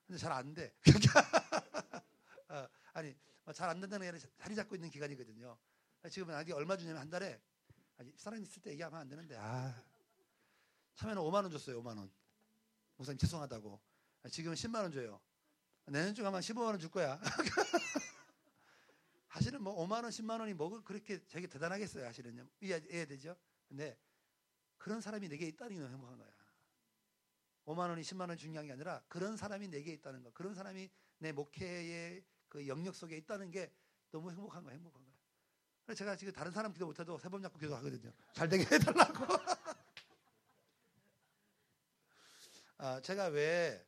근데 잘 안 돼. <laughs> 어, 아니, 뭐 잘안 된다는 게 자리 잡고 있는 기간이거든요. 지금은 아직 얼마 주냐면 한 달에 아직 사람 있을 때 얘기하면 안 되는데, 아. 처음에는 5만 원 줬어요, 5만 원. 목사님 죄송하다고. 지금은 10만 원 줘요. 내년 중에 아마 15만 원 줄 거야. <laughs> 사실은 뭐 5만 원, 10만 원이 뭐 그렇게 되게 대단하겠어요, 사실은요. 이해해야 되죠? 근데 그런 사람이 내게 있다는 게 행복한 거야. 5만 원이 10만 원 중요한 게 아니라 그런 사람이 내게 있다는 거. 그런 사람이 내 목회의 그 영역 속에 있다는 게 너무 행복한 거야, 행복한 거야. 그래서 제가 지금 다른 사람 기도 못해도 세 번 잡고 기도하거든요. 잘 되게 해달라고. <laughs> 아, 제가 왜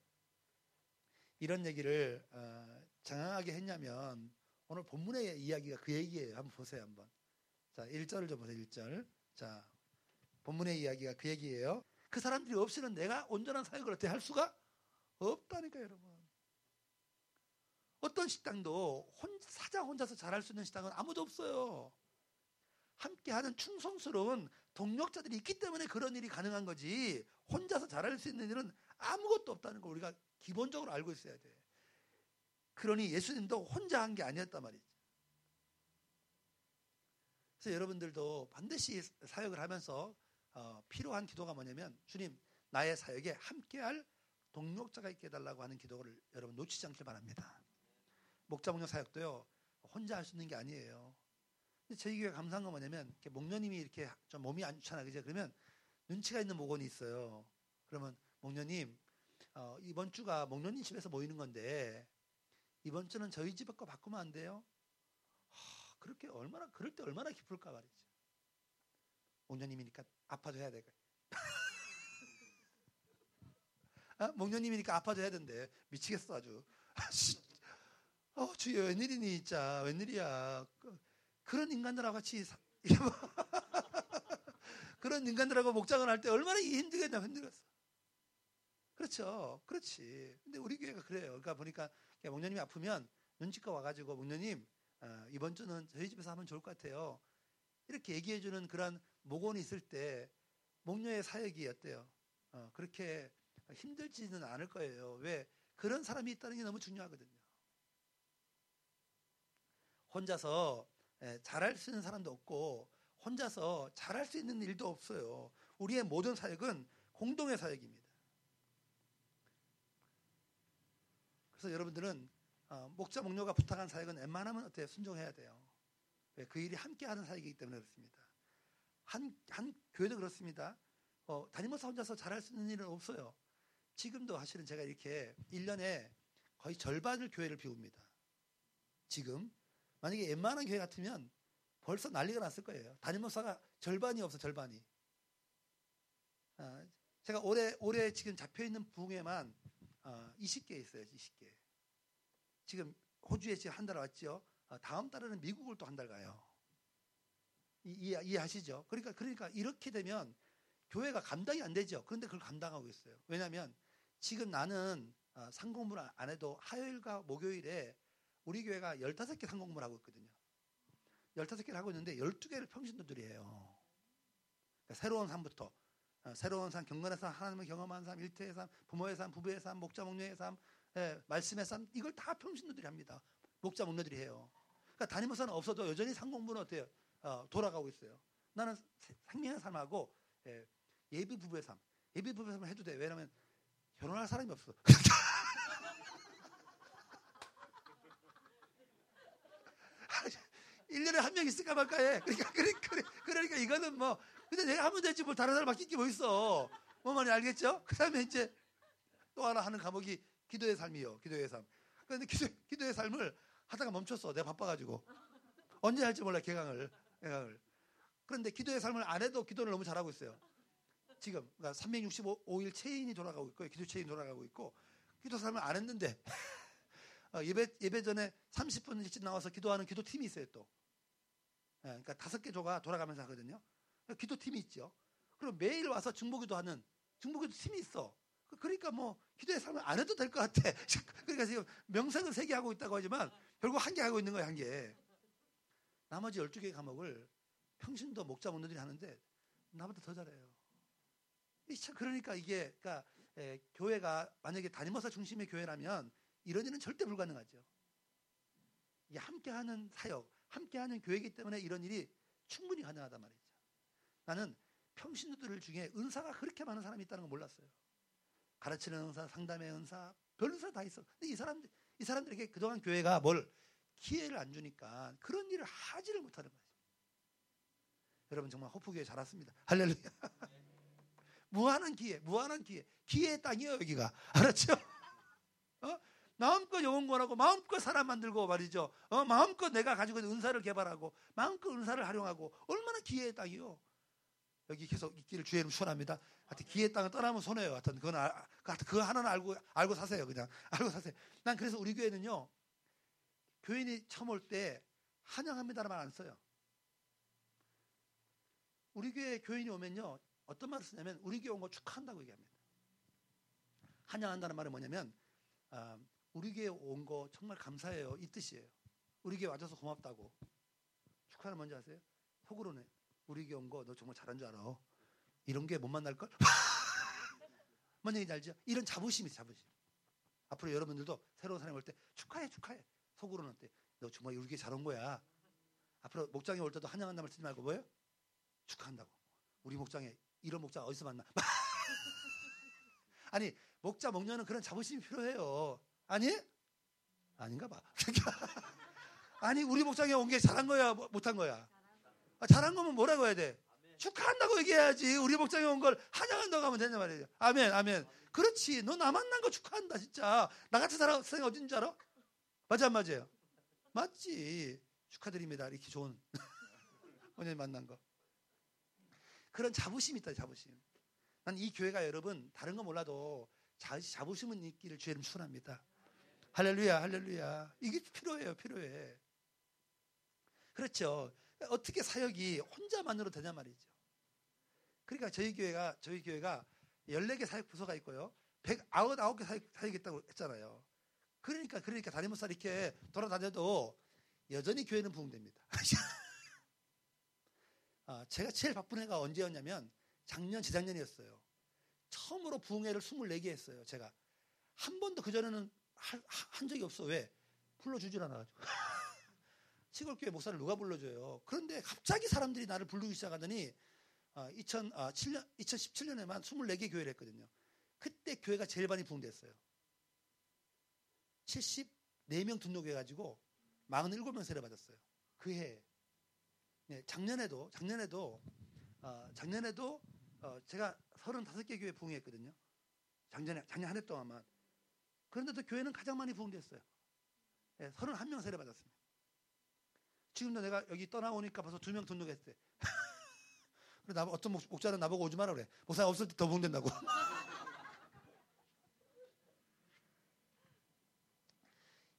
이런 얘기를 어, 장황하게 했냐면 오늘 본문의 이야기가 그 얘기예요. 한번 보세요, 한번. 자, 1절을 좀 보세요, 1절. 자, 본문의 이야기가 그 얘기예요. 그 사람들이 없이는 내가 온전한 사역을 어떻게 할 수가 없다니까 여러분. 어떤 식당도 혼, 사장 혼자서 잘할 수 있는 식당은 아무도 없어요. 함께하는 충성스러운 동력자들이 있기 때문에 그런 일이 가능한 거지. 혼자서 잘할 수 있는 일은 아무것도 없다는 걸 우리가 기본적으로 알고 있어야 돼. 그러니 예수님도 혼자 한 게 아니었단 말이죠. 그래서 여러분들도 반드시 사역을 하면서 어, 필요한 기도가 뭐냐면 주님 나의 사역에 함께할 동력자가 있게 해달라고 하는 기도를 여러분 놓치지 않길 바랍니다. 목자 목녀 사역도요 혼자 할 수 있는 게 아니에요. 근데 저희 교회 감사한 건 뭐냐면 이렇게 목녀님이 이렇게 좀 몸이 안 좋잖아 그죠? 그러면 눈치가 있는 목원이 있어요. 그러면 목녀님 어, 이번 주가 목녀님 집에서 모이는 건데 이번 주는 저희 집에 거 바꾸면 안 돼요? 하, 그렇게 얼마나 그럴 때 얼마나 기쁠까 말이죠. 목녀님이니까 해야 되고. 어? <laughs> 목녀님이니까 아파져야 된대. 미치겠어 아주. <laughs> 어, 주여 웬일이니 진짜 웬일이야. 그, 그런 인간들하고 같이 사, <laughs> 그런 인간들하고 목장을 할 때 얼마나 힘들겠냐 힘들겠어. 그렇죠. 그렇지. 근데 우리 교회가 그래요. 그러니까 보니까 목녀님이 아프면 눈치껏 와가지고 목녀님 어, 이번 주는 저희 집에서 하면 좋을 것 같아요. 이렇게 얘기해주는 그런 목원이 있을 때 목녀의 사역이 어때요? 어, 그렇게 힘들지는 않을 거예요. 왜? 그런 사람이 있다는 게 너무 중요하거든요. 혼자서 예, 잘할 수 있는 사람도 없고 혼자서 잘할 수 있는 일도 없어요. 우리의 모든 사역은 공동의 사역입니다. 그래서 여러분들은 어, 목자 목녀가 부탁한 사역은 웬만하면 어때요? 순종해야 돼요. 왜? 그 일이 함께 하는 사역이기 때문에 그렇습니다. 한, 한 교회도 그렇습니다. 어, 담임목사 혼자서 잘할 수 있는 일은 없어요. 지금도 사실은 제가 이렇게 1년에 거의 절반을 교회를 비웁니다. 지금 만약에 웬만한 교회 같으면 벌써 난리가 났을 거예요. 담임 목사가 절반이 없어 절반이. 아, 제가 올해 올해 지금 잡혀 있는 부흥회만 어, 20개 있어요. 20개. 지금 호주에 지금 한 달 왔죠. 어, 다음 달에는 미국을 또 한 달 가요. 이해하시죠? 그러니까 그러니까 이렇게 되면 교회가 감당이 안 되죠. 그런데 그걸 감당하고 있어요. 왜냐하면 지금 나는 어, 상공부를 안 해도 화요일과 목요일에 우리 교회가 15개 상공부를 하고 있거든요. 15개를 하고 있는데 12개를 평신도들이 해요. 그러니까 새로운 삶부터 어, 새로운 삶, 경건의 삶, 하나님을 경험한 삶, 일태의 삶, 부모의 삶, 부부의 삶, 목자 목녀의 삶, 예, 말씀의 삶 이걸 다 평신도들이 합니다. 목자 목녀들이 해요. 그러니까 담임목사는 없어도 여전히 상공부는 어때요? 어, 돌아가고 있어요. 나는 생명의 삶하고 예, 예비 부부의 삶, 예비 부부의 삶을 해도 돼. 왜냐하면 결혼할 사람이 없어. <laughs> 1년에 한 명 있을까 말까 해. 그러니까, <laughs> 그러니까, 그러니까 이거는 뭐, 근데 내가 하면 되지, 뭐 다른 사람 맡길 게 뭐 있어. 뭐 말이 알겠죠? 그 다음에 이제 또 하나 하는 과목이 기도의 삶이요. 기도의 삶. 그런데 기도, 기도의 삶을 하다가 멈췄어. 내가 바빠가지고. 언제 할지 몰라, 개강을. 개강을. 그런데 기도의 삶을 안 해도 기도를 너무 잘하고 있어요. 지금 그러니까 365일 체인이 돌아가고 있고 기도 체인이 돌아가고 있고 기도 삶을 안 했는데 <laughs> 어, 예배 예배 전에 30분 일찍 나와서 기도하는 기도 팀이 있어요 또. 예, 그러니까 다섯 개 조가 돌아가면서 하거든요. 기도 팀이 있죠. 그럼 매일 와서 중보기도 하는 중보기도 팀이 있어. 그러니까 뭐 기도의 삶을 안 해도 될 것 같아. <laughs> 그러니까 지금 명상을 세 개 하고 있다고 하지만 결국 한 개 하고 있는 거야 한 개. 나머지 12개 과목을 평신도 목자 분들이 하는데 나보다 더 잘해요. 참 그러니까 이게 그러니까 에, 교회가 만약에 담임목사 중심의 교회라면 이런 일은 절대 불가능하죠. 이 함께하는 사역, 함께하는 교회이기 때문에 이런 일이 충분히 가능하단 말이죠. 나는 평신도들 중에 은사가 그렇게 많은 사람이 있다는 걸 몰랐어요. 가르치는 은사, 상담의 은사, 별 은사 다 있어. 근데 이 사람들, 이 사람들에게 그동안 교회가 뭘 기회를 안 주니까 그런 일을 하지를 못하는 거죠. 여러분 정말 호프교회 잘 왔습니다. 할렐루야. <laughs> 무한한 기회, 무한한 기회. 기회의 땅이에요, 여기가. 알았죠? 어? 마음껏 영혼 권하고 마음껏 사람 만들고 말이죠. 어? 마음껏 내가 가지고 있는 은사를 개발하고 마음껏 은사를 활용하고 얼마나 기회의 땅이요. 여기 계속 있기를 주의 이름 축원합니다. 하여튼 기회의 땅을 떠나면 손해요. 하여튼 그건 아, 그 하나는 알고 알고 사세요. 그냥 <laughs> 알고 사세요. 난 그래서 우리 교회는요. 교인이 처음 올 때 환영합니다라는 말 안 써요. 우리 교회 교인이 오면요. 어떤 말을 쓰냐면 우리 교회 온 거 축하한다고 얘기합니다. 환영한다는 말은 뭐냐면 아, 우리 교회 온 거 정말 감사해요 이 뜻이에요. 우리 교회 와줘서 고맙다고 축하는 뭔지 아세요? 속으로는 우리 교회 온 거 너 정말 잘한 줄 알아. 이런 게 못 만날 걸? <laughs> 뭔 얘기인지 알죠? 이런 자부심이 자부심. 앞으로 여러분들도 새로운 사람이 올 때 축하해 축하해. 속으로는 때 너 정말 우리 교회 잘 온 거야. 앞으로 목장에 올 때도 환영한다말 쓰지 말고 뭐예요? 축하한다고. 우리 목장에 이런 목자 어디서 만나? <laughs> 아니 목자 목녀는 그런 자부심이 필요해요. 아니? 아닌가 봐. <laughs> 아니 우리 목장에 온 게 잘한 거야 못한 거야? 아, 잘한 거면 뭐라고 해야 돼? 축하한다고 얘기해야지. 우리 목장에 온걸 환영한다고 하면 되냐 말이에요. 아멘, 아멘. 그렇지. 너 나 만난 거 축하한다, 진짜. 나 같은 사람 생각 어딘 줄 알아? 맞아, 안 맞아요? 맞지. 축하드립니다. 이렇게 좋은 <laughs> 원년 만난 거. 그런 자부심이 있다, 자부심. 난 이 교회가 여러분, 다른 거 몰라도 자, 자부심은 있기를 주의 이름 축원합니다. 할렐루야, 할렐루야. 이게 필요해요, 필요해. 그렇죠. 어떻게 사역이 혼자만으로 되냐 말이죠. 그러니까 저희 교회가 저희 교회가 14개 사역 부서가 있고요. 199개 사역, 사역했다고 했잖아요. 그러니까 그러니까 다니면서 이렇게 돌아다녀도 여전히 교회는 부흥됩니다. <laughs> 아, 제가 제일 바쁜 해가 언제였냐면 작년 재작년이었어요. 처음으로 부흥회를 24개 했어요. 제가 한 번도 그 전에는 한 적이 없어. 왜? 불러주질 않아가지고. <laughs> 시골교회 목사를 누가 불러줘요? 그런데 갑자기 사람들이 나를 부르기 시작하더니 2007년, 아, 2017년에만 24개 교회를 했거든요. 그때 교회가 제일 많이 부흥됐어요. 74명 등록해가지고 47명 세례 받았어요. 그 해. 네, 작년에도, 작년에도, 어, 작년에도 어, 제가 35개 교회 부흥했거든요. 작년에, 작년 한 해 동안만. 그런데도 교회는 가장 많이 부흥됐어요. 네, 31명 세례 받았습니다. 지금도 내가 여기 떠나오니까 벌써 두 명 등록했대. <laughs> 나 어떤 목, 목자는 나보고 오지 마라 그래. 목사 없을 때 더 부흥된다고. <laughs>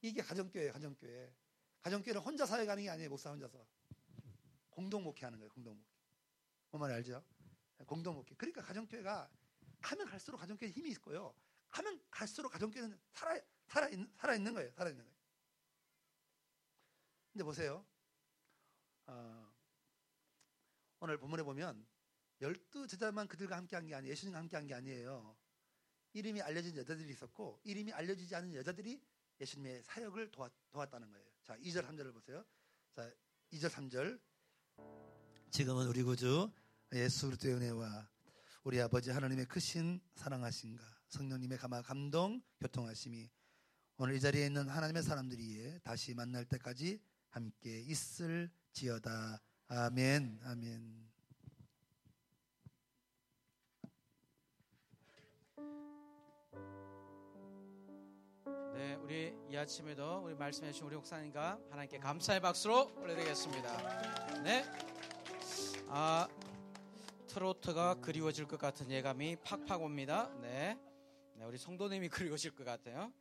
이게 가정교회, 가정교회. 가정교회는 혼자 사역하는 게 아니에요. 목사 혼자서. 공동 목회 하는 거예요. 공동 목회. 뭔 말인지 알죠? 공동 목회. 그러니까 가정교회가 가면 갈수록 가정교회 힘이 있고요. 가면 갈수록 가정교회는 살아 살아 있는 살아 있는 거예요. 살아 있는 거예요. 근데 보세요. 어, 오늘 본문에 보면 열두 제자만 그들과 함께한 게 아니에요. 예수님과 함께한 게 아니에요. 이름이 알려진 여자들이 있었고 이름이 알려지지 않은 여자들이 예수님의 사역을 도왔, 도왔다는 거예요. 자, 2절 3절을 보세요. 자, 2절 3절. 지금은 우리 구주 예수 그리스도의 은혜와 우리 아버지 하나님의 크신 사랑하신가 성령님의 감화 감동 교통하심이 오늘 이 자리에 있는 하나님의 사람들이 다시 만날 때까지 함께 있을지어다. 아멘. 아멘. 네, 우리 이 아침에도 우리 말씀해 주신 우리 목사님과 하나님께 감사의 박수로 올려드리겠습니다. 네. 아, 트로트가 그리워질 것 같은 예감이 팍팍 옵니다. 네. 네, 우리 성도님이 <laughs> 그리워질 것 같아요.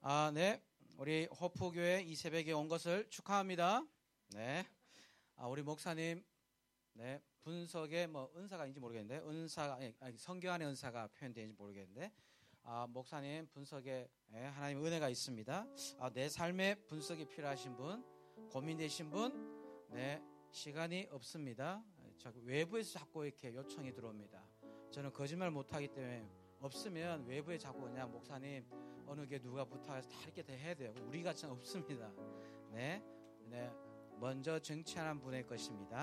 아, 네. 우리 호프교회 이 새벽에 온 것을 축하합니다. 네. 아, 우리 목사님, 네. 분석에 뭐 은사가인지 모르겠는데, 은사가, 아니, 성경 안에 은사가 표현되는지 모르겠는데, 아, 목사님 분석에 예, 하나님 은혜가 있습니다. 아, 내 삶의 분석이 필요하신 분, 고민되신 분, 네, 시간이 없습니다. 자꾸 외부에서 자꾸 이렇게 요청이 들어옵니다. 저는 거짓말 못하기 때문에 없으면 외부에 자꾸 그냥 목사님 어느 게 누가 부탁해서 다 이렇게 다 해야 돼요. 우리 같은 없습니다. 네, 네, 먼저 정치하는 분의 것입니다.